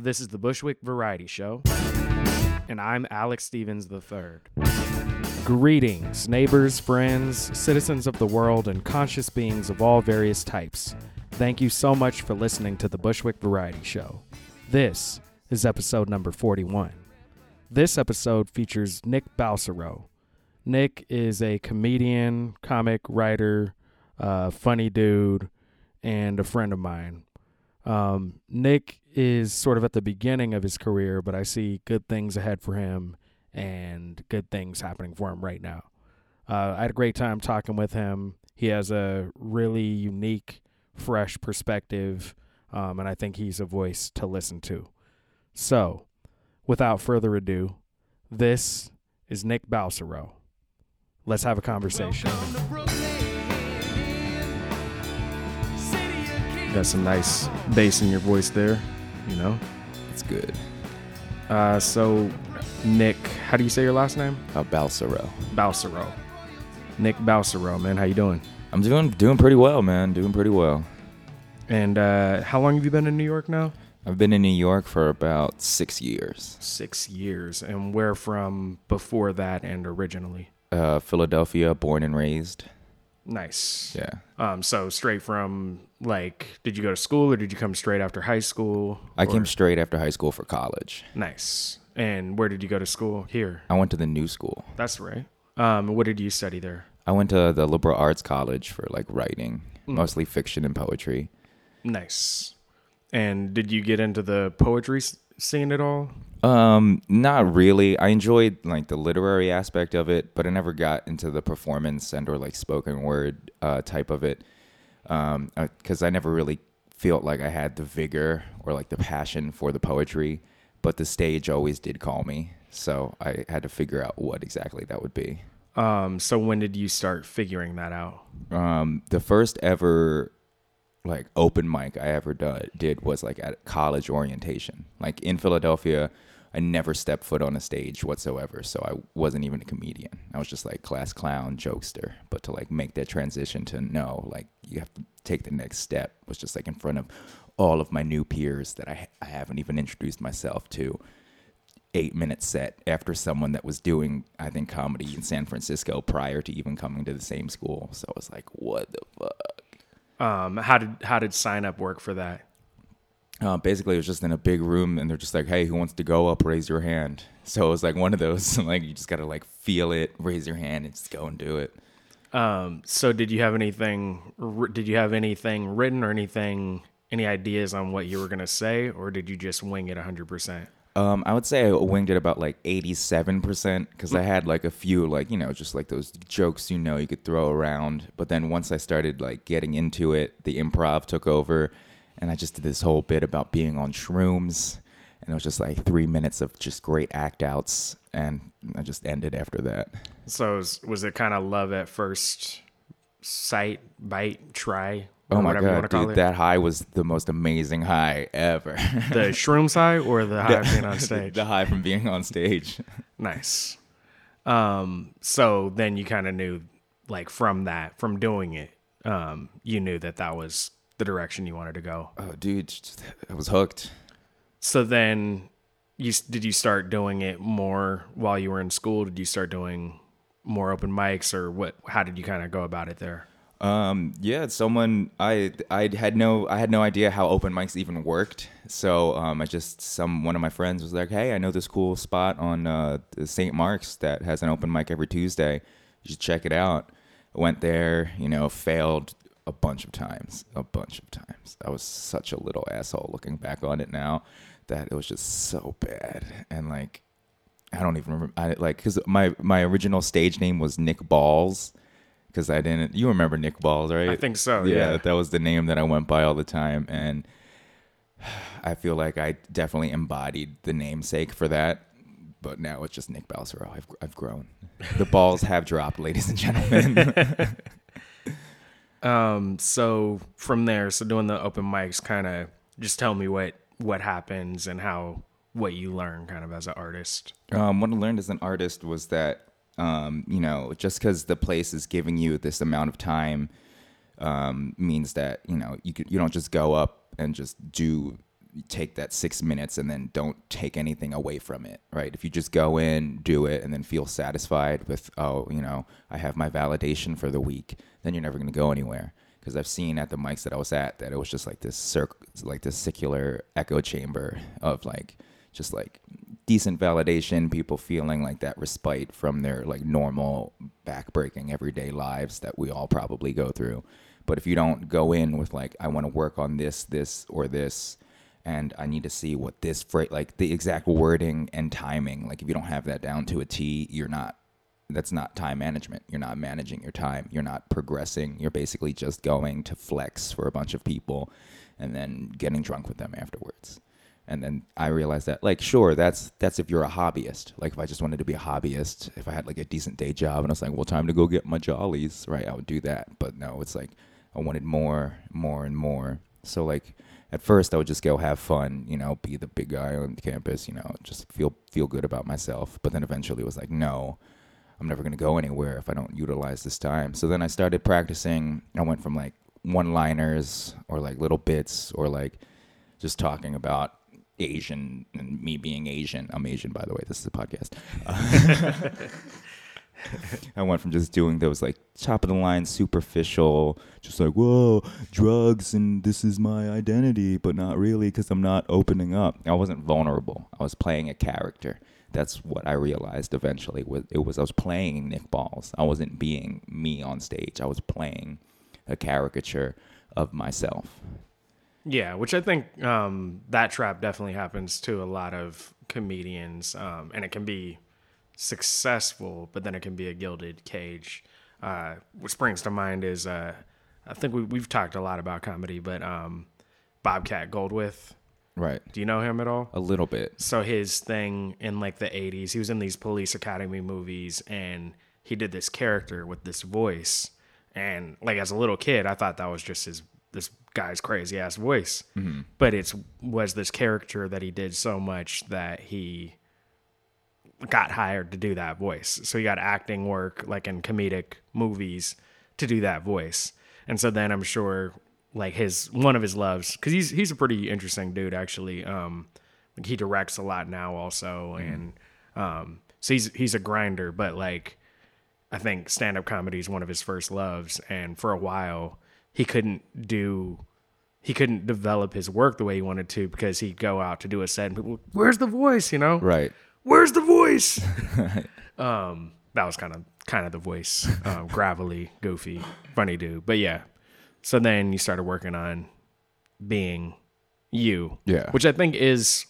This is the Bushwick Variety Show, and I'm Alex Stevens III. Greetings, neighbors, friends, citizens of the world, and conscious beings of all various types. Thank you so much for listening to the Bushwick Variety Show. This is episode number 41. This episode features Nick Balsero. Nick is a comedian, comic writer, uh, funny dude, and a friend of mine. Um, Nick is sort of at the beginning of his career, but I see good things ahead for him and good things happening for him right now. Uh, I had a great time talking with him. He has a really unique, fresh perspective, um, and I think he's a voice to listen to. So, without further ado, this is Nick Balsero. Let's have a conversation. Got some nice bass in your voice there, you know. It's good. Uh, so, Nick, how do you say your last name? Uh, Balsaro. Balsero. Nick Balsero, man. How you doing? I'm doing doing pretty well, man. Doing pretty well. And uh, how long have you been in New York now? I've been in New York for about six years. Six years. And where from before that and originally? Uh, Philadelphia, born and raised. Nice. Yeah. Um, so straight from like, did you go to school or did you come straight after high school? I Or- came straight after high school for college. Nice. And where did you go to school? Here. I went to the new school. That's right. Um, what did you study there? I went to the liberal arts college for like writing, Mm. mostly fiction and poetry. Nice. And did you get into the poetry s- scene at all? Um, not really. I enjoyed like the literary aspect of it, but I never got into the performance and or like spoken word uh, type of it. Um, because I never really felt like I had the vigor or like the passion for the poetry, but the stage always did call me. So I had to figure out what exactly that would be. Um, so when did you start figuring that out? Um, the first ever like open mic I ever done, did was like at college orientation. Like in Philadelphia, I never stepped foot on a stage whatsoever, so I wasn't even a comedian. I was just like class clown, jokester. But to like make that transition to no, like you have to take the next step was just like in front of all of my new peers that I I haven't even introduced myself to. Eight minute set after someone that was doing, I think, comedy in San Francisco prior to even coming to the same school. So I was like, what the fuck? Um, how did how did sign up work for that? uh, basically it was just in a big room and they're just like hey who wants to go up raise your hand so it was like one of those like you just gotta like feel it raise your hand and just go and do it Um, so did you have anything? Did you have anything written or anything? Any ideas on what you were gonna say, or did you just wing it hundred percent? Um, i would say i winged it about like 87% because i had like a few like you know just like those jokes you know you could throw around but then once i started like getting into it the improv took over and i just did this whole bit about being on shrooms and it was just like three minutes of just great act outs and i just ended after that So was, was it kind of love at first sight, bite, try? Oh my god, dude! it? That high was the most amazing high ever. the shrooms high or the high of being on stage? the high from being on stage. Nice. Um, so then you kind of knew, like from that, from doing it, um, you knew that that was the direction you wanted to go. Oh, dude, I was hooked. So then, you did you start doing it more while you were in school? Did you start doing more open mics, or what? How did you kind of go about it there? Um, yeah, someone I I had no I had no idea how open mics even worked. So um, I just some one of my friends was like, "Hey, I know this cool spot on uh, St. Mark's that has an open mic every Tuesday. You should check it out." Went there, you know, failed a bunch of times, a bunch of times. I was such a little asshole looking back on it now that it was just so bad and like I don't even remember. I like because my my original stage name was Nick Balls because I didn't. You remember Nick Balls, right? I think so, yeah. that was the name that I went by all the time, and I feel like I definitely embodied the namesake for that. But now it's just Nick Balsero. I've I've grown. The balls have dropped, ladies and gentlemen. Um, so from there, so doing the open mics, kind of just tell me what what happens and how what you learn, kind of as an artist. Um, what I learned as an artist was that, um, you know, just because the place is giving you this amount of time um, means that you know you could, you don't just go up and just do take that six minutes and then don't take anything away from it, right? If you just go in, do it, and then feel satisfied with, oh, you know, I have my validation for the week, then you're never going to go anywhere. Because I've seen at the mics that I was at that it was just like this circle, like this circular echo chamber of like, just like decent validation, people feeling like that respite from their like normal backbreaking everyday lives that we all probably go through. But if you don't go in with like, I want to work on this, this, or this, and I need to see what this phrase, like the exact wording and timing, like if you don't have that down to a T, you're not. That's not time management. You're not managing your time. You're not progressing. You're basically just going to flex for a bunch of people and then getting drunk with them afterwards. And then I realized that, like, sure, that's that's if you're a hobbyist. Like, if I just wanted to be a hobbyist, if I had like a decent day job, and I was like, well, time to go get my jollies, right? I would do that. But no, it's like I wanted more, more, and more. So like at first I would just go have fun, you know, be the big guy on campus, you know, just feel feel good about myself. But then eventually it was like, no, I'm never gonna go anywhere if I don't utilize this time. So then I started practicing. I went from like one liners or like little bits or like just talking about Asian and me being Asian. I'm Asian, by the way. This is a podcast. I went from just doing those like top of the line, superficial, just like, whoa, drugs and this is my identity, but not really because I'm not opening up. I wasn't vulnerable. I was playing a character. That's what I realized eventually. It was I was playing Nick Balls. I wasn't being me on stage. I was playing a caricature of myself. Yeah, which I think um, that trap definitely happens to a lot of comedians, um, and it can be successful, but then it can be a gilded cage. Uh, what springs to mind is uh, I think we, we've talked a lot about comedy, but um, Bobcat Goldthwait. Right. Do you know him at all? A little bit. So his thing in like the 80s, he was in these police academy movies and he did this character with this voice. And like as a little kid, I thought that was just his this guy's crazy ass voice. Mm-hmm. But it's was this character that he did so much that he got hired to do that voice. So he got acting work like in comedic movies to do that voice. And so then I'm sure like his one of his loves cuz he's he's a pretty interesting dude actually. Um he directs a lot now also mm. and um so he's he's a grinder but like I think stand-up comedy is one of his first loves and for a while he couldn't do he couldn't develop his work the way he wanted to because he'd go out to do a set and people, where's the voice, you know? Right where's the voice? um, that was kind of kind of the voice, um, gravelly, goofy, funny dude. But yeah, so then you started working on being you, yeah, which I think is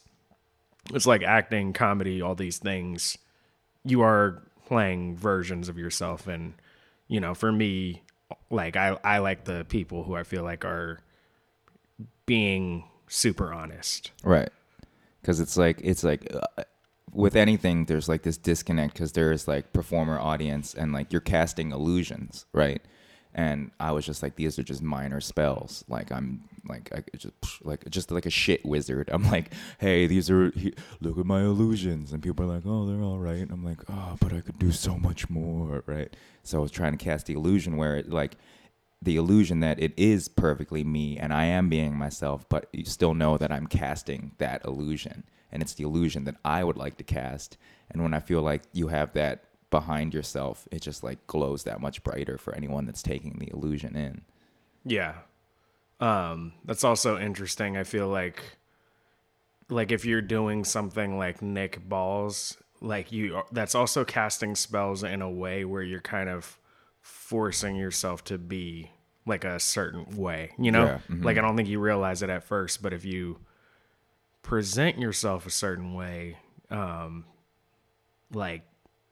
it's like acting, comedy, all these things. You are playing versions of yourself, and you know, for me, like I I like the people who I feel like are being super honest, right? Because it's like it's like. Uh, with anything there's like this disconnect because there's like performer audience and like you're casting illusions right and i was just like these are just minor spells. Like i'm like i just like just like a shit wizard. I'm like hey these are he, look at my illusions. And people are like oh they're all right. And i'm like oh but i could do so much more right? So i was trying to cast the illusion where it like the illusion that it is perfectly me and i am being myself but you still know that i'm casting that illusion. And it's the illusion that I would like to cast. And when I feel like you have that behind yourself, it just like glows that much brighter for anyone that's taking the illusion in. Yeah. Um, that's also interesting. I feel like like if you're doing something like Nick Balls, like you that's also casting spells in a way where you're kind of forcing yourself to be like a certain way, you know? Yeah, mm-hmm. Like I don't think you realize it at first, but if you present yourself a certain way, um, like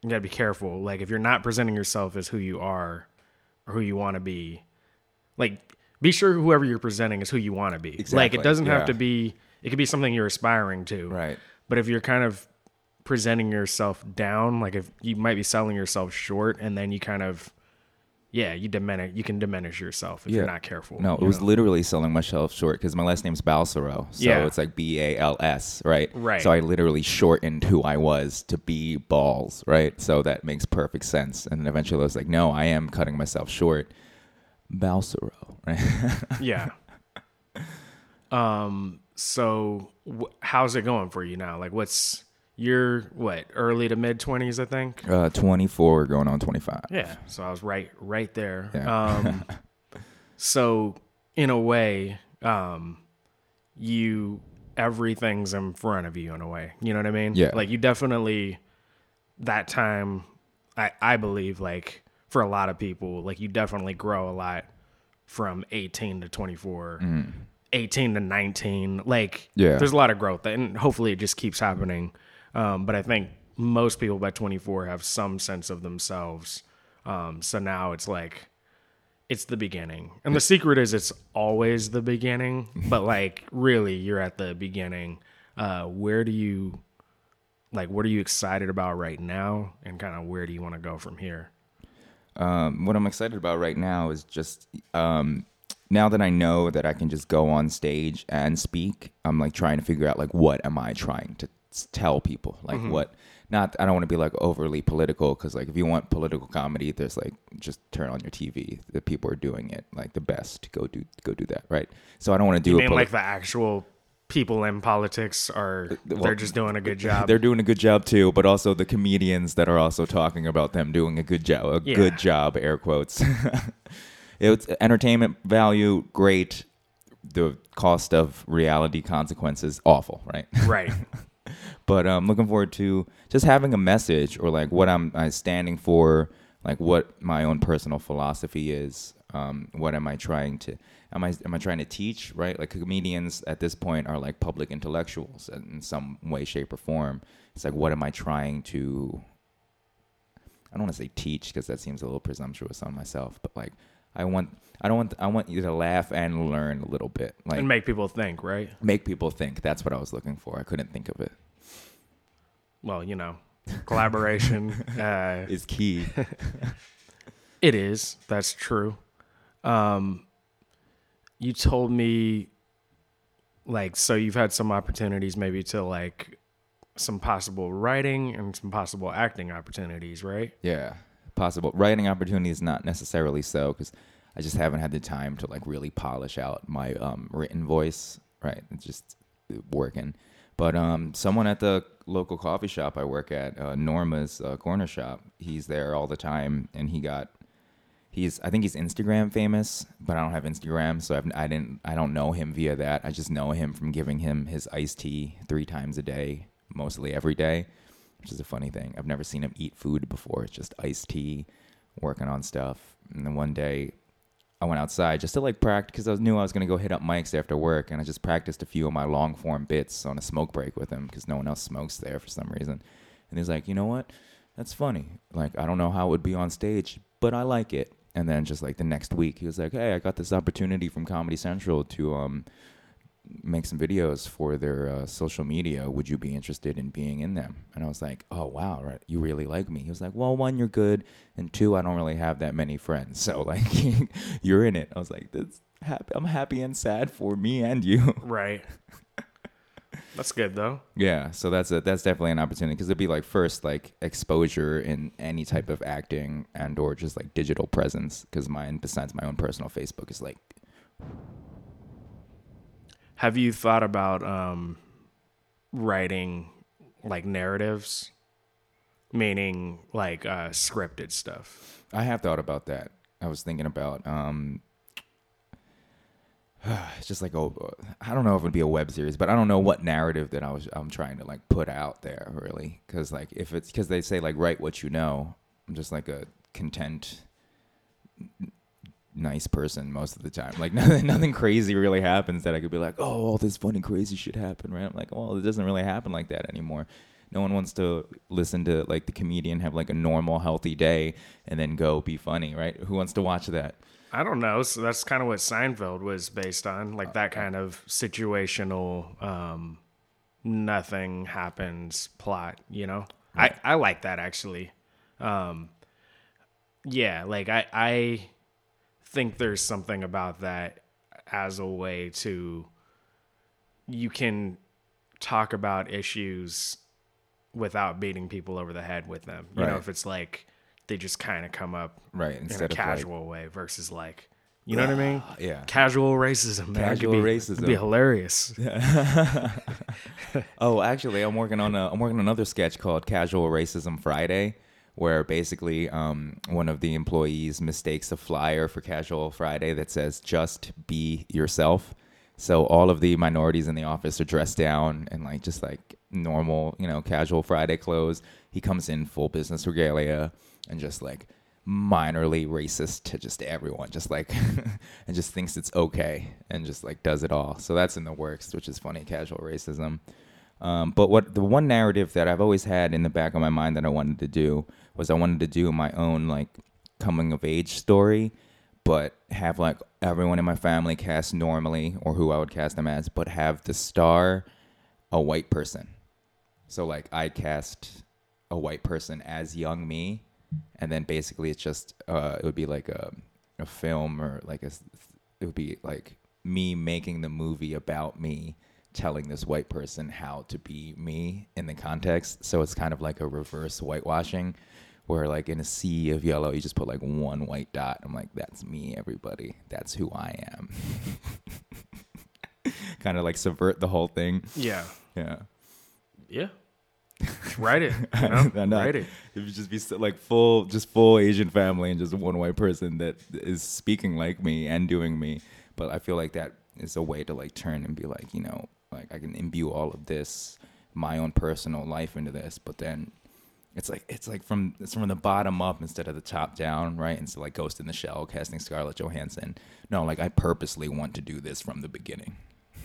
you gotta be careful. Like if you're not presenting yourself as who you are or who you want to be, like be sure whoever you're presenting is who you want to be. Exactly. Like it doesn't yeah. have to be. It could be something you're aspiring to. Right. But if you're kind of presenting yourself down, like if you might be selling yourself short, and then you kind of yeah, you diminish. You can diminish yourself if yeah. you're not careful. No, it was know? literally selling myself short because my last name's Balsaro, so yeah. it's like B A L S, right? Right. So I literally shortened who I was to be balls, right? So that makes perfect sense. And eventually I was like, no, I am cutting myself short. Balsaro, right? yeah. Um. so wh- how's it going for you now? Like, what's you're what early to mid twenties, I think. Uh, 24 going on 25. Yeah, so I was right right there. Yeah. Um, so in a way, um, you everything's in front of you in a way. You know what I mean? Yeah. Like you definitely that time, I I believe like for a lot of people, like you definitely grow a lot from 18 to 24. 18 to 19 like Yeah. there's a lot of growth and hopefully it just keeps happening um, but i think most people by 24 have some sense of themselves. Um, so now it's like it's the beginning. And the secret is it's always the beginning but like really you're at the beginning. Uh, where do you like what are you excited about right now? And kind of where do you want to go from here? Um, what I'm excited about right now is just um, now that I know that I can just go on stage and speak. I'm like trying to figure out like what am I trying to tell people? Like mm-hmm. what? Not I don't want to be like overly political because like if you want political comedy, there's like just turn on your TV. The people are doing it like the best. Go do go do that right. So I don't want to do you a mean poli- like the actual people in politics are uh, well, they're just doing a good job They're doing a good job too, but also the comedians that are also talking about them doing a good job, a Yeah. good job, air quotes. it's entertainment value, great. The cost of reality consequences, awful, right? right but I'm looking forward to just having a message or like what I'm, i standing for, like what my own personal philosophy is. Um, what am I trying to? Am I am I trying to teach? Right, like comedians at this point are like public intellectuals in some way, shape, or form. It's like what am I trying to? I don't want to say teach because that seems a little presumptuous on myself, but like I want I don't want I want you to laugh and learn a little bit, like and make people think right make people think. That's what I was looking for. I couldn't think of it. Well, you know, collaboration. uh, Is key. it is. That's true. Um, you told me, like, so you've had some opportunities, maybe to like some possible writing and some possible acting opportunities, right? Yeah, possible writing opportunities not necessarily so because I just haven't had the time to like really polish out my um, written voice. Right, it's just working. But um, someone at the local coffee shop I work at, uh, Norma's uh, Corner Shop, he's there all the time, and he got. He's, I think he's Instagram famous, but I don't have Instagram, so I've, I didn't, I don't know him via that. I just know him from giving him his iced tea three times a day, mostly every day which is a funny thing. I've never seen him eat food before. It's just iced tea, working on stuff. And then one day, I went outside just to like practice because I knew I was gonna go hit up mics after work, and I just practiced a few of my long form bits on a smoke break with him because no one else smokes there for some reason. And he's like, you know what? That's funny. Like I don't know how it would be on stage, but I like it. And then just like the next week, he was like, hey, I got this opportunity from Comedy Central to um make some videos for their uh, social media. Would you be interested in being in them? And I was like, oh wow, right? You really like me? He was like, well, one, you're good, and two, I don't really have that many friends, so like, you're in it. I was like, that's happy. I'm happy and sad for me and you. Right. That's good though. yeah, so that's a that's definitely an opportunity because it'd be like first like exposure in any type of acting and or just like digital presence because mine besides my own personal Facebook is like Have you thought about um, writing like narratives, meaning like uh, scripted stuff? I have thought about that. I was thinking about um it's just like oh I don't know if it would be a web series, but I don't know what narrative that I was I'm trying to like put out there really cuz like if it's cuz they say like write what you know. I'm just like a content nice person most of the time. Like nothing, nothing crazy really happens that I could be like, "Oh, all this funny crazy shit happened," right? I'm like, "Well, it doesn't really happen like that anymore." No one wants to listen to like the comedian have like a normal healthy day and then go be funny, right? Who wants to watch that? I don't know. So that's kind of what Seinfeld was based on, like that kind of situational, um, nothing happens plot. You know, I I like that actually. Um, yeah, like I I think there's something about that as a way to you can talk about issues without beating people over the head with them. You know, if it's like they just kind of come up Right, in a instead of like casual way versus like You know what I mean? Ah, yeah. Casual racism. Man. Casual be, racism. It'd be hilarious. Oh, actually, I'm working on a I'm working on another sketch called Casual Racism Friday, where basically um, one of the employees mistakes a flyer for Casual Friday that says "Just be yourself." So all of the minorities in the office are dressed down and like just like normal, you know, casual Friday clothes. He comes in full business regalia and just like minorly racist to just everyone, just like and just thinks it's okay and just like does it all. So that's in the works, which is funny, casual racism. Um, but what the one narrative that I've always had in the back of my mind that I wanted to do was I wanted to do my own like coming of age story, but have like everyone in my family cast normally or who I would cast them as, but have the star a white person. So like I cast a white person as young me, and then basically it's just uh, it would be like a a film or like a it would be like me making the movie about me telling this white person how to be me in the context. So it's kind of like a reverse whitewashing where like in a sea of yellow you just put like one white dot. I'm like, that's me, everybody. That's who I am. kind of like subvert the whole thing. Yeah. Yeah. Yeah. Write it. You know? And, uh, Write it. It would just be like full, just full Asian family and just one white person that is speaking like me and doing me. But I feel like that is a way to like turn and be like, you know, like I can imbue all of this, my own personal life into this. But then it's like it's like from it's from the bottom up instead of the top down, right? And so like Ghost in the Shell, casting Scarlett Johansson. No, like I purposely want to do this from the beginning.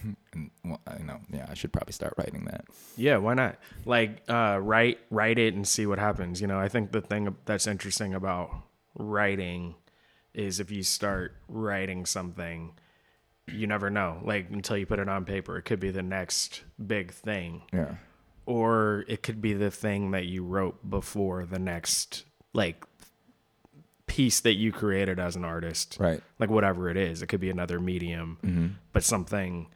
and well, I know, yeah, I should probably start writing that. Yeah, why not? Like, uh, write write it and see what happens. You know, I think the thing that's interesting about writing is if you start writing something, you never know. Like until you put it on paper, it could be the next big thing, Yeah. or it could be the thing that you wrote before the next like piece that you created as an artist. Right. Like whatever it is, it could be another medium, but something.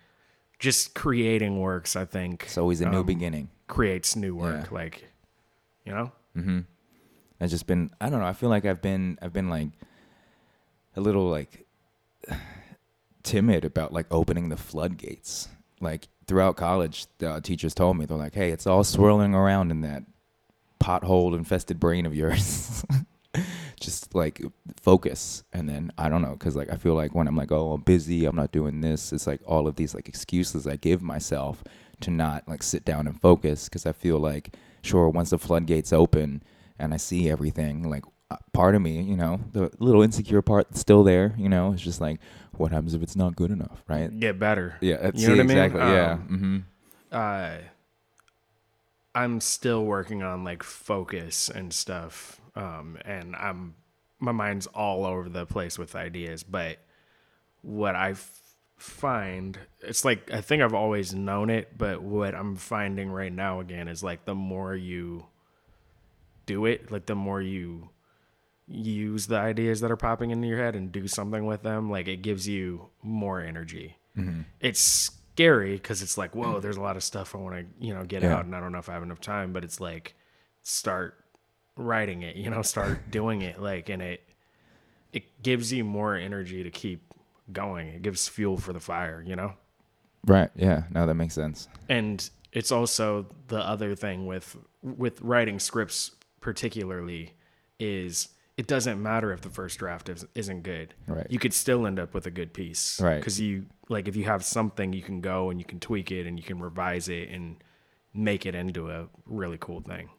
Just creating works, I think It's always a new um, beginning. creates new work. Yeah. Like, you know, I've just been I don't know, I feel like I've been I've been like a little like timid about like opening the floodgates. Like throughout college, the teachers told me they're like, "Hey, it's all swirling around in that pothole infested brain of yours." just like focus and then i don't know because like i feel like when i'm like oh i'm busy i'm not doing this it's like all of these like excuses i give myself to not like sit down and focus because i feel like sure once the floodgates open and i see everything like uh, part of me you know the little insecure part that's still there you know it's just like what happens if it's not good enough right get better. yeah that's You know what I mean? exactly yeah Um, hmm Uh, I'm still working on like focus and stuff. Um, and I'm my mind's all over the place with ideas. But what I f- find, it's like I think I've always known it, but what I'm finding right now again is like the more you do it, like the more you use the ideas that are popping into your head and do something with them, like it gives you more energy. Mm-hmm. It's scary because it's like, whoa, there's a lot of stuff I want to, you know, get Yeah. out, and I don't know if I have enough time. But it's like, start writing it, you know, start doing it, like, and it it gives you more energy to keep going. It gives fuel for the fire, you know. right yeah no that makes sense and it's also the other thing with with writing scripts particularly is it doesn't matter if the first draft is, isn't good Right. you could still end up with a good piece Right. because you like if you have something you can go and you can tweak it and you can revise it and make it into a really cool thing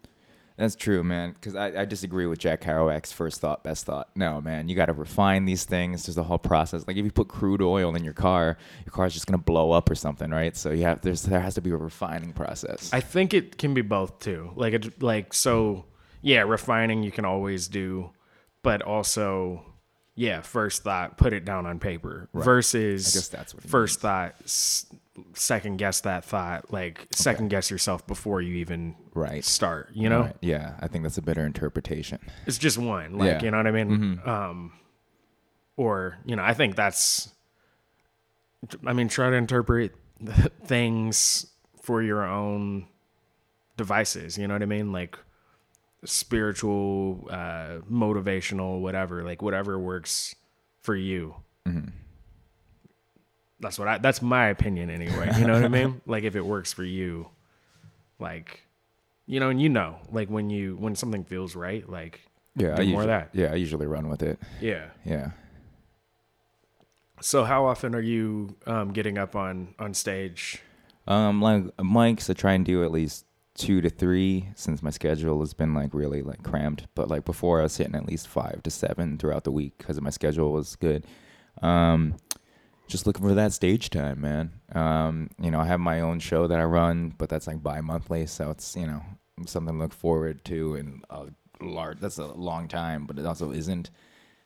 That's true, man. Because I, I disagree with Jack Kerouac's first thought, best thought. No, man, you got to refine these things. There's a whole process. Like if you put crude oil in your car, your car's just gonna blow up or something, right? So you have there's there has to be a refining process. I think it can be both too. Like it, like so, yeah. Refining you can always do, but also, yeah. First thought, put it down on paper. Versus, I guess that's what first thought. S- second guess that thought. Like second guess yourself before you even Right. start. You know, Right. Yeah, I think that's a better interpretation. it's just one. Like Yeah. Mm-hmm. you know what I mean. Um, or you know, I think that's. I mean, try to interpret things for your own devices. You know what I mean? Like spiritual, uh, motivational, whatever. Like whatever works for you. Mhm. That's what I. That's my opinion anyway. You know what I mean? Like if it works for you, like, you know, and you know, like when you when something feels right, like Yeah, I more usually, that. Yeah, I usually run with it. yeah. Yeah. So how often are you um, getting up on on stage? Um, like mics, I try and do at least two to three since my schedule has been like really like crammed. But like before, I was hitting at least five to seven throughout the week because my schedule was good. Um, just looking for that stage time, man. Um, you know, I have my own show that I run, but that's like bi-monthly, so it's you know something to look forward to and a large. That's a long time, but it also isn't.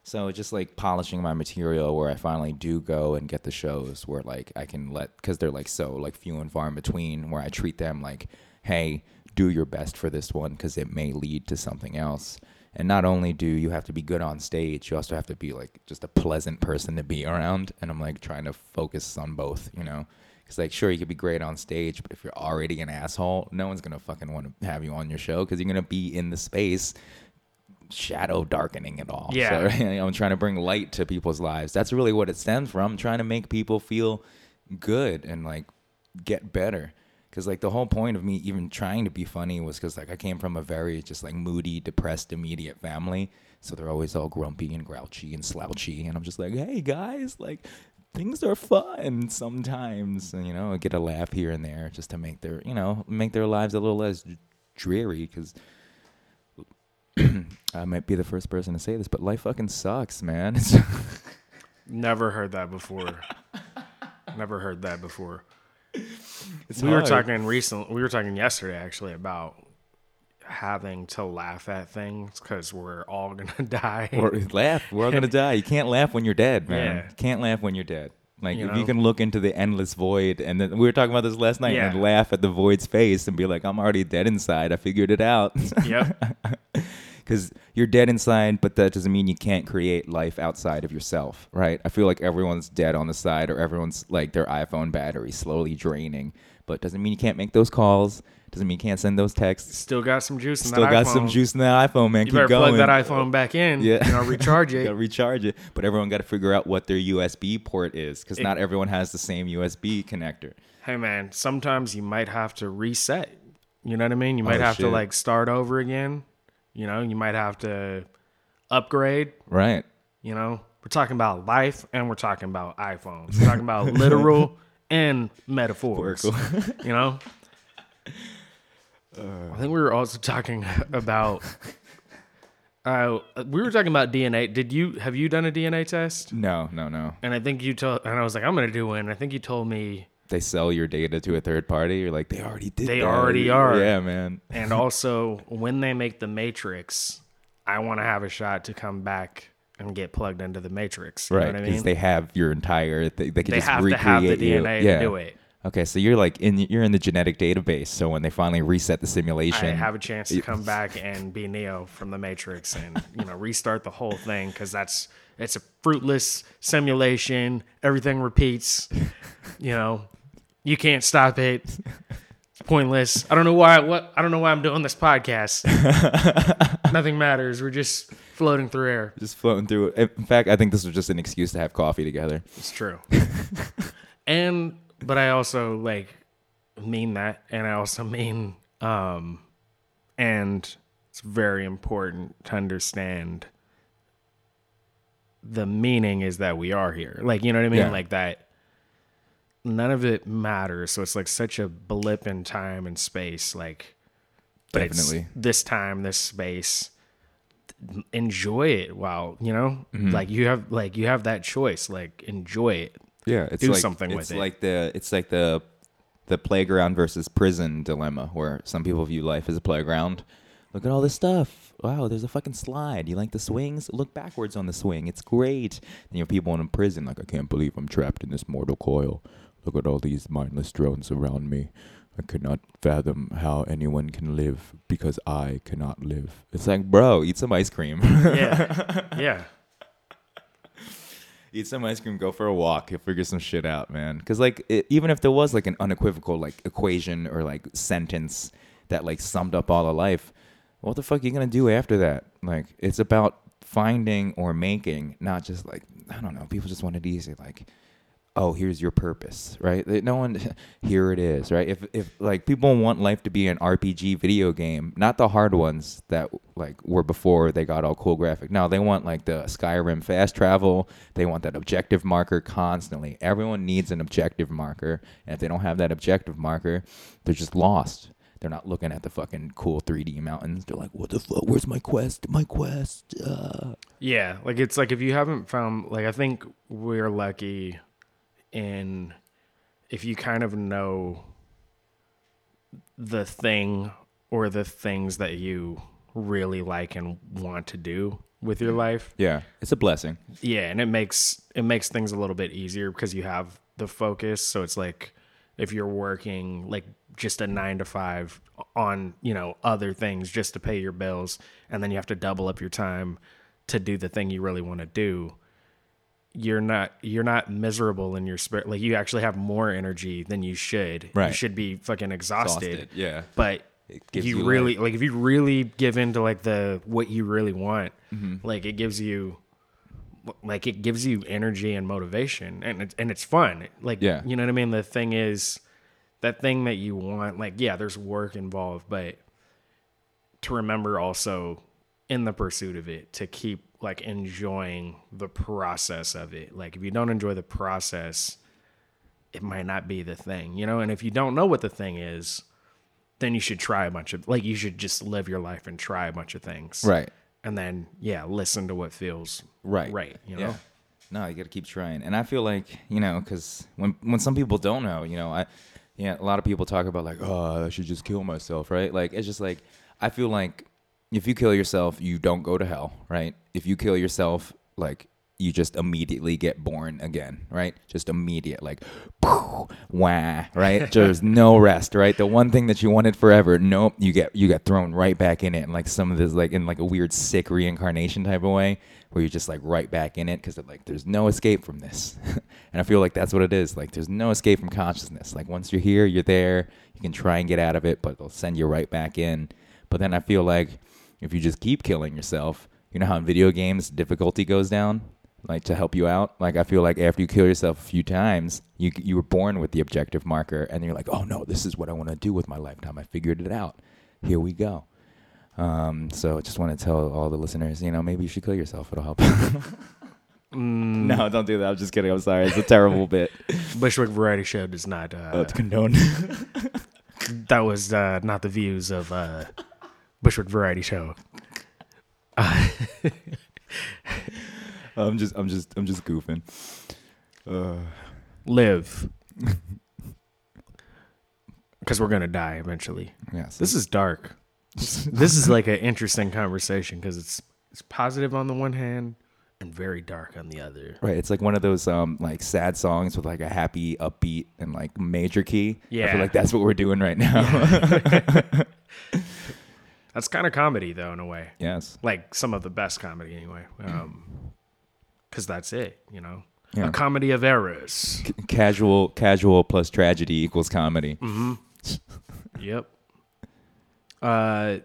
So just like polishing my material where I finally do go and get the shows where like I can let because they're like so like few and far in between where I treat them like, hey, do your best for this one because it may lead to something else. And not only do you have to be good on stage, you also have to be like just a pleasant person to be around. And I'm like trying to focus on both, you know. Because like sure you could be great on stage, but if you're already an asshole, no one's gonna fucking want to have you on your show because you're gonna be in the space shadow darkening it all. Yeah. So, I'm trying to bring light to people's lives. That's really what it stems from. I'm trying to make people feel good and like get better. Cause like the whole point of me even trying to be funny was because like I came from a very just like moody, depressed, immediate family. So they're always all grumpy and grouchy and slouchy, and I'm just like, hey guys, like things are fun sometimes, and you know, get a laugh here and there just to make their you know make their lives a little less dreary. Cause I might be the first person to say this, but life fucking sucks, man. Never heard that before. Never heard that before. It's we were talking recently. We were talking yesterday actually about having to laugh at things because we're all gonna die. Or laugh. We're all gonna die. You can't laugh when you're dead, man. Yeah. You can't laugh when you're dead. Like You if know? you can look into the endless void, and then we were talking about this last night, and laugh at the void's face and be like, "I'm already dead inside. I figured it out." yep. Because you're dead inside, but that doesn't mean you can't create life outside of yourself, right? I feel like everyone's dead on the side, or everyone's like their iPhone battery slowly draining, but doesn't mean you can't make those calls. Doesn't mean you can't send those texts. Still got some juice in Still that got iPhone. some juice in that iPhone, man. Keep going. You Keep better going. plug that iPhone back in. Yeah. You know, recharge it. You gotta recharge it, but everyone got to figure out what their USB port is because not everyone has the same USB connector. hey man, sometimes you might have to reset. You know what I mean? You oh, might Oh, have to like start over again. You know, you might have to upgrade. Right. You know, we're talking about life and we're talking about iPhones. We're talking about literal and metaphors. You know? I think we were also talking about. Uh, we were talking about DNA. Did you have you done a DNA test? No, no, no. And I think you told, and I was like, I'm gonna do one. I think you told me, They sell your data to a third party. You're like, they already did. They that. already are. Yeah, man. and also when they make the Matrix, I want to have a shot to come back and get plugged into the Matrix. You Right, know what I because mean? they have your entire. They, they can They just have to recreate have the you. DNA yeah. to do it. Okay, so you're like in you're in the genetic database. So when they finally reset the simulation, I have a chance to come back and be Neo from the Matrix and you know restart the whole thing because that's it's a fruitless simulation. Everything repeats. You know, you can't stop it. Pointless. I don't know why. What I don't know why I'm doing this podcast. Nothing matters. We're just floating through air. just floating through it. In fact, I think this was just an excuse to have coffee together. It's true. and but I also like mean that and I also mean um and it's very important to understand the meaning is that we are here. Like you know what I mean? Yeah. Like that none of it matters. So it's like such a blip in time and space like Definitely. this time, this space enjoy it while you know Mm-hmm. like you have like you have that choice like enjoy it Yeah, it's Do like, something with it's it. like the it's like the the playground versus prison dilemma, where some people view life as a playground. Look at all this stuff. Wow, there's a fucking slide. You like the swings? Look backwards on the swing. It's great. Then you have people in a prison like, I can't believe I'm trapped in this mortal coil. Look at all these mindless drones around me. I cannot fathom how anyone can live because I cannot live. It's like, bro, eat some ice cream. yeah yeah eat some ice cream, go for a walk, you'll figure some shit out, man. Because like, it, even if there was like an unequivocal like equation or like sentence that like summed up all of life, what the fuck are you gonna do after that? Like, it's about finding or making, not just like I don't know. People just want it easy, like oh here's your purpose right no one here it is right if if like people want life to be an rpg video game not the hard ones that like were before they got all cool graphic now they want like the skyrim fast travel they want that objective marker constantly everyone needs an objective marker and if they don't have that objective marker they're just lost they're not looking at the fucking cool 3D mountains. They're like, "What the fuck? Where's my quest? My quest?" Uh. Yeah, like it's like if you haven't found, like I think we're lucky in if you kind of know the thing or the things that you really like and want to do with your life. Yeah, it's a blessing. Yeah, and it makes it makes things a little bit easier because you have the focus. So it's like if you're working like just a 9 to 5 on, you know, other things just to pay your bills and then you have to double up your time to do the thing you really want to do you're not you're not miserable in your spirit. Like you actually have more energy than you should. Right. You should be fucking exhausted. Exhausted, yeah. But It gives you, you really like if you really give into like the what you really want, Mm-hmm. like it gives you like it gives you energy and motivation and it's and it's fun. Like Yeah. you know what I mean? The thing is that thing that you want, like yeah, there's work involved, but to remember also in the pursuit of it to keep like enjoying the process of it. Like if you don't enjoy the process, it might not be the thing, you know? And if you don't know what the thing is, then you should try a bunch of like you should just live your life and try a bunch of things. Right. And then yeah, listen to what feels Right. Right, you know. Yeah. No, you got to keep trying. And I feel like, you know, cuz when when some people don't know, you know, I yeah, a lot of people talk about like, "Oh, I should just kill myself," right? Like it's just like I feel like if you kill yourself, you don't go to hell, right? If you kill yourself, like you just immediately get born again, right? Just immediate, like, wah, right? There's no rest, right? The one thing that you wanted forever, nope, you get you get thrown right back in it, and like some of this, like in like a weird sick reincarnation type of way, where you're just like right back in it because like there's no escape from this, and I feel like that's what it is. Like there's no escape from consciousness. Like once you're here, you're there. You can try and get out of it, but they'll send you right back in. But then I feel like if you just keep killing yourself, you know how in video games difficulty goes down, like to help you out. Like I feel like after you kill yourself a few times, you you were born with the objective marker, and you're like, oh no, this is what I want to do with my lifetime. I figured it out. Here we go. Um, so I just want to tell all the listeners, you know, maybe you should kill yourself. It'll help. Mm, no, don't do that. I'm just kidding. I'm sorry. It's a terrible bit. Bushwick Variety Show does not uh, condone. that was uh, not the views of uh, Bushwick Variety Show. I'm just, I'm just, I'm just goofing. Uh, Live. Because we're gonna die eventually. yes. This is dark. this is like an interesting conversation because it's it's positive on the one hand and very dark on the other. Right, it's like one of those um like sad songs with like a happy upbeat and like major key. Yeah. I Yeah. feel like that's what we're doing right now. That's kind of comedy though, in a way. yes. Like some of the best comedy, anyway. Um, because that's it, you know. Yeah. A comedy of errors. C- casual casual plus tragedy equals comedy. Mm. Yep. Uh,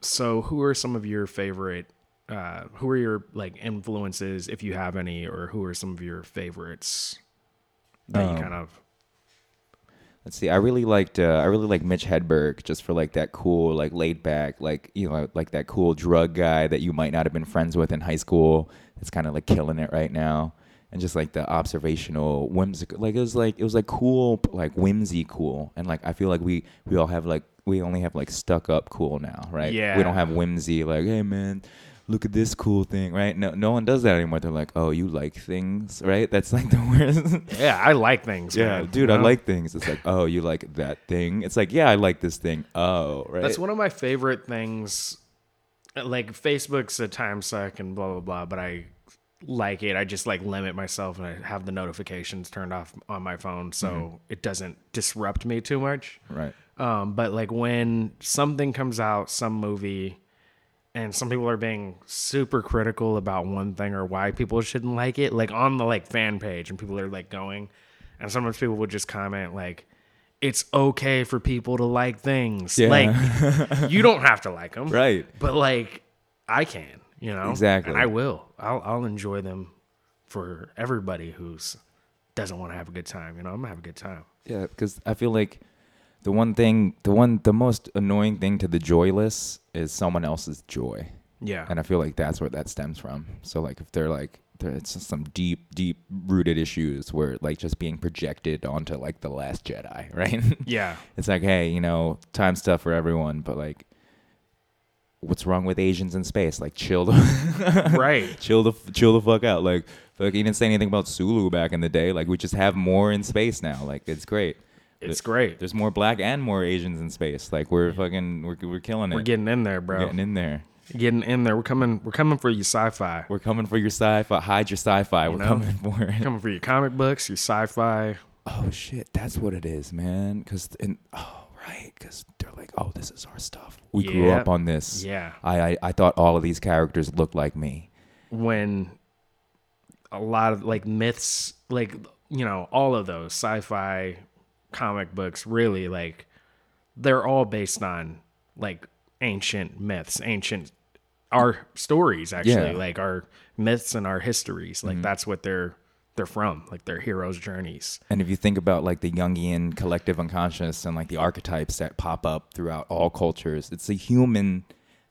so who are some of your favorite? Uh, who are your like influences, if you have any, or who are some of your favorites that Um, you kind of? Let's see. I really liked uh, I really like Mitch Hedberg just for like that cool like laid back like you know like that cool drug guy that you might not have been friends with in high school. It's kind of like killing it right now. And just like the observational whimsical like it was like it was like cool like whimsy cool and like I feel like we we all have like we only have like stuck up cool now right Yeah. we don't have whimsy like hey man look at this cool thing right no no one does that anymore they're like oh you like things right that's like the worst Yeah, I like things. yeah, man, dude, you I like things. It's like, oh, you like that thing? It's like, yeah, I like this thing. Oh, right. That's one of my favorite things. Like Facebook's a time suck and blah blah blah, but I like it. I just like limit myself and I have the notifications turned off on my phone so Mm-hmm. it doesn't disrupt me too much. right. Um, but like when something comes out, some movie, and some people are being super critical about one thing or why people shouldn't like it, like on the like fan page, and people are like going, and sometimes people would just comment like, "It's okay for people to like things." Yeah. Like you don't have to like them, Right. But like I can, you know Exactly. and i will i'll i'll enjoy them for everybody who's doesn't want to have a good time you know i'm gonna have a good time Yeah, because I feel like the one thing, the one, the most annoying thing to the joyless is someone else's joy, yeah and I feel like that's where that stems from. So like, if they're like, there- it's just some deep, deep rooted issues where like just being projected onto like the Last Jedi, right? yeah it's like, hey, you know, time's tough for everyone, but like, what's wrong with Asians in space? Like, chill the right chill the chill the fuck out. Like, fuck, he didn't say anything about Sulu back in the day. Like, we just have more in space now. Like, it's great. It's great There's more black and more Asians in space. Like, we're fucking, we're, we're killing it. we're getting in there bro We're getting in there. getting in there we're coming we're coming for you sci-fi We're coming for your sci-fi. Hide your sci-fi. We're know? coming for it. coming for your comic books your sci-fi Oh shit, that's what it is, man. Because and oh right, because they're like, oh, this is our stuff. We grew up on this. yeah I, I I thought all of these characters looked like me. when a lot of like myths like you know all of those sci-fi comic books really like they're all based on like ancient myths ancient our stories actually Yeah. Mm-hmm. like our myths and our histories like that's what they're they're from like their heroes journeys And if you think about like the Jungian collective unconscious and like the archetypes that pop up throughout all cultures, it's a human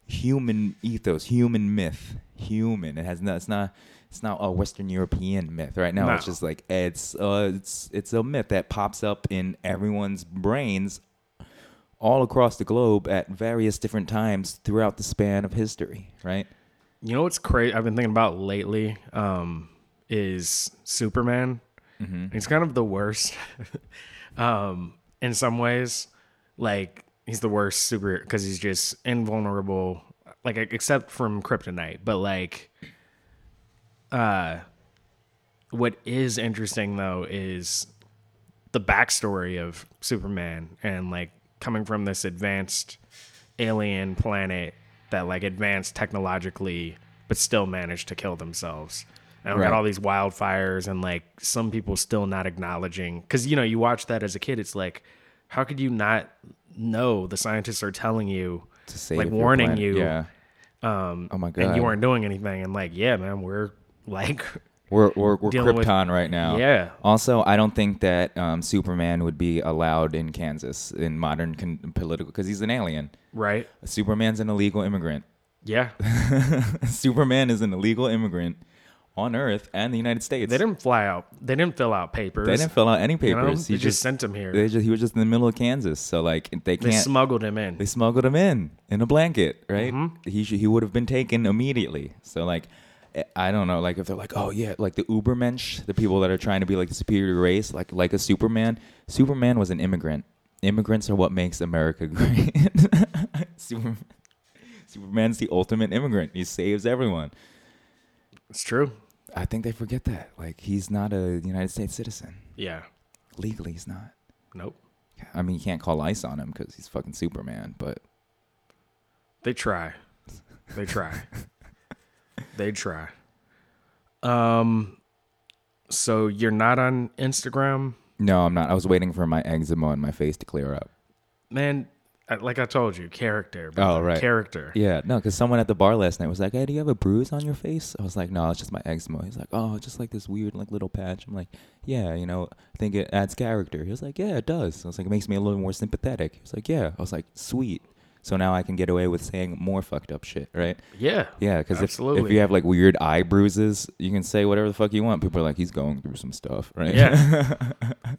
human ethos, human myth, human. It has no, it's not it's not a Western European myth right now. It's just like it's uh it's it's a myth that pops up in everyone's brains all across the globe at various different times throughout the span of history, right? you know what's crazy i've been thinking about lately um is superman he's kind of the worst um in some ways like he's the worst super because he's just invulnerable like except from kryptonite but like uh what is interesting though is the backstory of superman and like coming from this advanced alien planet that like advanced technologically but still managed to kill themselves and we Right. got all these wildfires and like some people still not acknowledging because you know you watch that as a kid it's like how could you not know the scientists are telling you To save like warning you Yeah. um Oh my god. and you weren't doing anything and like yeah man we're like We're we're, we're dealing with- Krypton right now. Yeah. Also, I don't think that um, Superman would be allowed in Kansas in modern con- political because he's an alien. right Superman's an illegal immigrant. yeah Superman is an illegal immigrant on Earth and the United States. they didn't fly out they didn't fill out papers They didn't fill out any you know? papers. they he just, sent him here they just he was just in the middle of Kansas, so like they they can't. smuggled him in they smuggled him in in a blanket, right? Mm-hmm. He should, he would have been taken immediately. So like, I don't know, like if they're like, oh yeah, like the Ubermensch, the people that are trying to be like the superior race, like like a Superman. Superman was an immigrant. Immigrants are what makes America great. Super, Superman's the ultimate immigrant. He saves everyone. it's true I think they forget that. Like he's not a United States citizen. yeah Legally, he's not. nope I mean, you can't call ice on him because he's fucking Superman. But They try. They try. they try. Um so you're not on Instagram? no, I'm not. I was waiting for my eczema on my face to clear up. Man, like I told you, character. Oh, right. Character. Yeah, no, because someone at the bar last night was like, "Hey, do you have a bruise on your face?" I was like, "No, it's just my eczema." He's like, "Oh, just like this weird like little patch." I'm like, "Yeah, you know, I think it adds character." He was like, "Yeah, it does." I was like, "It makes me a little more sympathetic." He was like, "Yeah." I was like, "Sweet." So now I can get away with saying more fucked up shit, right? Yeah. Yeah, because if, if you have like weird eye bruises, you can say whatever the fuck you want. People are like, he's going through some stuff, right? Yeah.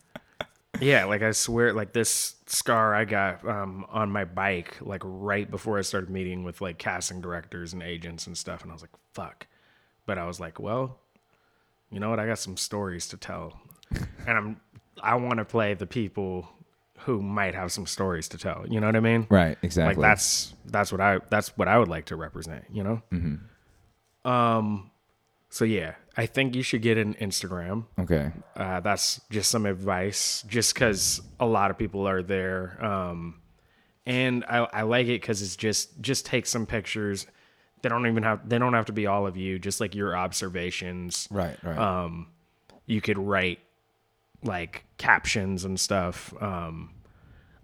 yeah, like I swear like this scar I got um on my bike like right before I started meeting with like casting directors and agents and stuff and I was like, fuck. But I was like, well, you know what? I got some stories to tell. and I'm I want to play the people who might have some stories to tell. You know what I mean? right, exactly. Like that's that's what I that's what I would like to represent. You know. Mm-hmm. Um. So yeah, I think you should get an Instagram. okay. Uh, that's just some advice, just because a lot of people are there. Um, and I, I like it because it's just just take some pictures. They don't even have they don't have to be all of you. Just like your observations. Right, right. Um, you could write like captions and stuff. Um,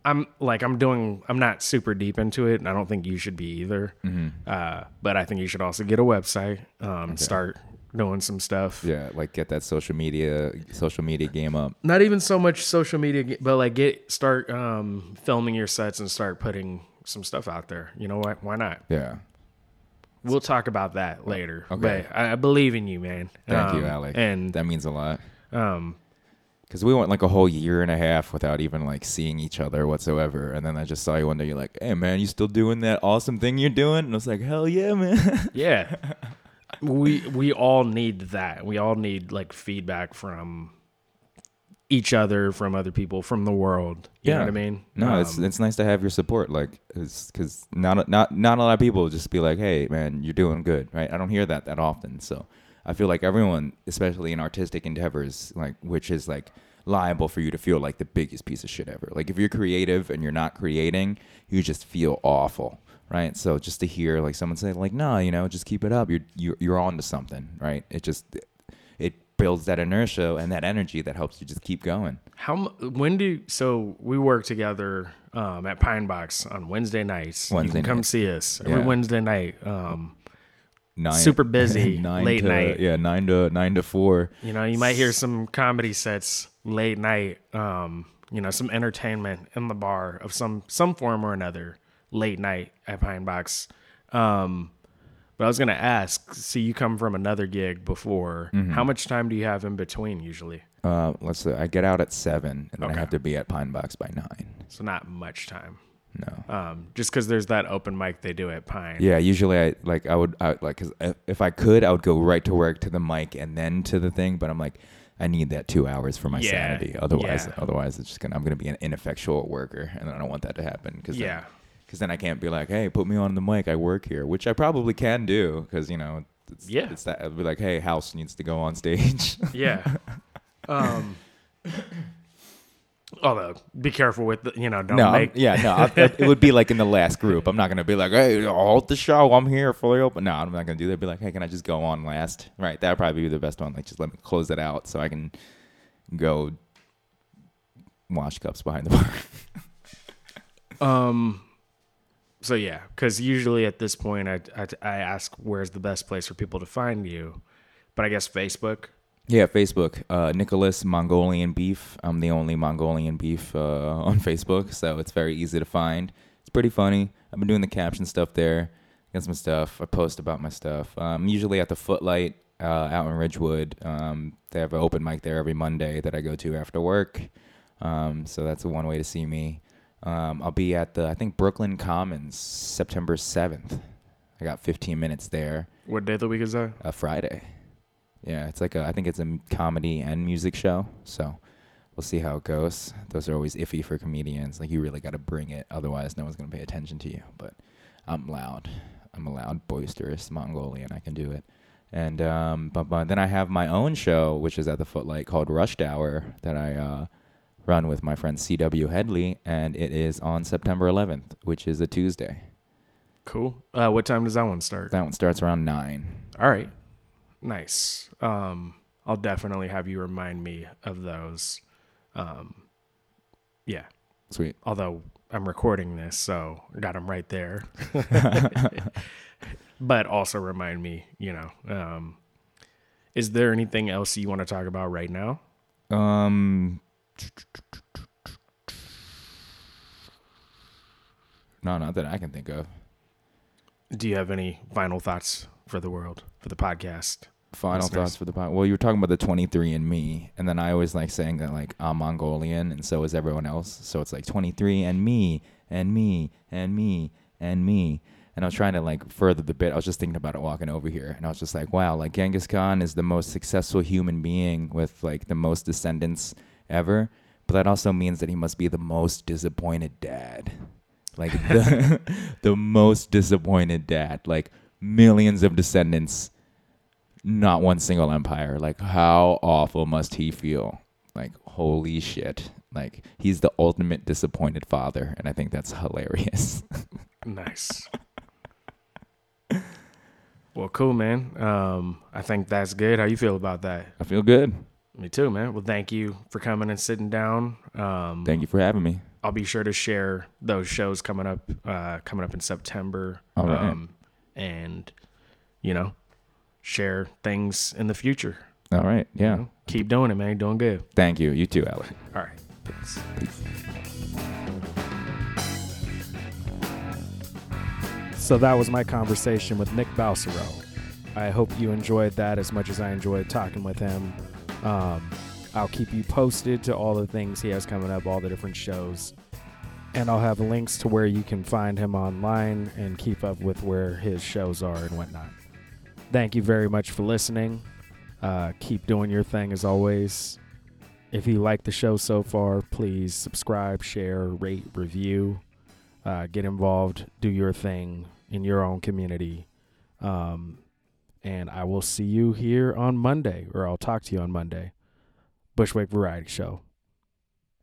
I'm like I'm doing I'm not super deep into it and I don't think you should be either. Mm-hmm. Uh, but I think you should also get a website, um, start doing some stuff. Yeah, like get that social media social media game up. Not even so much social media, but like get start um, filming your sets and start putting some stuff out there. You know what? Why not? Yeah. We'll talk about that later. Okay. But I, I believe in you, man. Thank you, Um, Alec. And that means a lot. um, Because we went like a whole year and a half without even like seeing each other whatsoever. And then I just saw you one day. You're like, "Hey man, you still doing that awesome thing you're doing?" And I was like, "Hell yeah, man!" Yeah. we we all need that. We all need like feedback from each other, from other people, from the world. You know Yeah. what I mean? no, it's Um, it's nice to have your support. Like, because not not not a lot of people just be like, "Hey man, you're doing good," right? I don't hear that that often. So I feel like everyone, especially in artistic endeavors, like which is like liable for you to feel like the biggest piece of shit ever. Like if you're creative and you're not creating, you just feel awful, right? So just to hear like someone say like, "No, you know, just keep it up. You're you're you're on to something," right? It just it builds that inertia and that energy that helps you just keep going. how when do so we work together um, at Pine Box on Wednesday nights. Wednesday you can come see us every Yeah. Wednesday night. Um, Nine, Super busy, nine late to, night. Yeah, nine to nine to four. you know, you might hear some comedy sets late night. Um, you know, some entertainment in the bar of some some form or another late night at Pine Box. Um, but I was gonna ask. See, you come from another gig before. Mm-hmm. How much time do you have in between usually? Uh, let's say I get out at seven, and then Okay. I have to be at Pine Box by nine. So not much time. No. Um, just because there's that open mic they do at Pine. Yeah, usually I like I would I, like cause if- if I could I would go right to work to the mic and then to the thing, but I'm like I need that two hours for my Yeah, sanity. Otherwise, yeah. otherwise it's just gonna I'm gonna be an ineffectual worker, and I don't want that to happen. Cause then- Yeah. Because then I can't be like, hey, put me on the mic. I work here, which I probably can do. Because you know, it's, Yeah. it's that. I'd be like, hey, House needs to go on stage. Yeah. um. Although, be careful with the, you know, don't no, I'm- make yeah, no, I, it would be like in the last group. I'm not gonna be like, hey, halt the show. I'm here fully open. No, I'm not gonna do that. Be like, hey, can I just go on last? Right, that'd probably be the best one. Like, just let me close it out so I can go wash cups behind the bar. Um. So yeah, because usually at this point, I, I I ask where's the best place for people to find you, but I guess Facebook. Yeah, Facebook. Uh, Nicholas Mongolian Beef. I'm the only Mongolian beef uh, on Facebook, so it's very easy to find. It's pretty funny. I've been doing the caption stuff there. Got some stuff. I post about my stuff. I'm um, usually at the Footlight uh, out in Ridgewood. Um, they have an open mic there every Monday that I go to after work. Um, so that's one way to see me. Um, I'll be at the I think Brooklyn Commons September 7th. I got 15 minutes there What day of the week is that? a Friday. Yeah, it's like a I think it's a comedy and music show. So we'll see how it goes. Those are always iffy for comedians. Like you really got to bring it, otherwise no one's gonna pay attention to you. But I'm loud. I'm a loud, boisterous Mongolian. I can do it. And um, but, but then I have my own show, which is at the Footlight called Rushed Hour, that I uh, run with my friend C.W. Headley, and it is on September 11th, which is a Tuesday. Cool. Uh, what time does that one start? That one starts around nine. All right. Nice. Um, I'll definitely have you remind me of those. Um, yeah. Sweet. Although I'm recording this, so I got them right there. but also remind me, you know, um, is there anything else you want to talk about right now? Um. No, not that I can think of. Do you have any final thoughts for the world, for the podcast? Final Listeners. thoughts for the pod. Well, you were talking about the 23 and me, and then I always like saying that like I'm Mongolian, and so is everyone else. So it's like 23 and me, and me, and me, and me. And I was trying to like further the bit. I was just thinking about it walking over here, and I was just like, wow, like Genghis Khan is the most successful human being with like the most descendants ever. But that also means that he must be the most disappointed dad. Like the the most disappointed dad. Like millions of descendants not one single empire. Like, how awful must he feel? Like, holy shit. Like, he's the ultimate disappointed father, and I think that's hilarious. Nice. well, cool, man. Um, I think that's good. How you feel about that? I feel good. Me too, man. Well, thank you for coming and sitting down. Um, Thank you for having me. I'll be sure to share those shows coming up uh, coming up in September. All right. Um, and you know, share things in the future. All right. you Yeah. know? Keep doing it, man. You're doing good. Thank you. You too, Alec. All right. Peace. So that was my conversation with Nick Balsero. I hope you enjoyed that as much as I enjoyed talking with him. Um, I'll keep you posted to all the things he has coming up, all the different shows. And I'll have links to where you can find him online and keep up with where his shows are and whatnot. Thank you very much for listening. Uh, keep doing your thing as always. If you like the show so far, please subscribe, share, rate, review, uh, get involved, do your thing in your own community. Um, and I will see you here on Monday, or I'll talk to you on Monday. Bushwick Variety Show.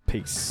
Peace.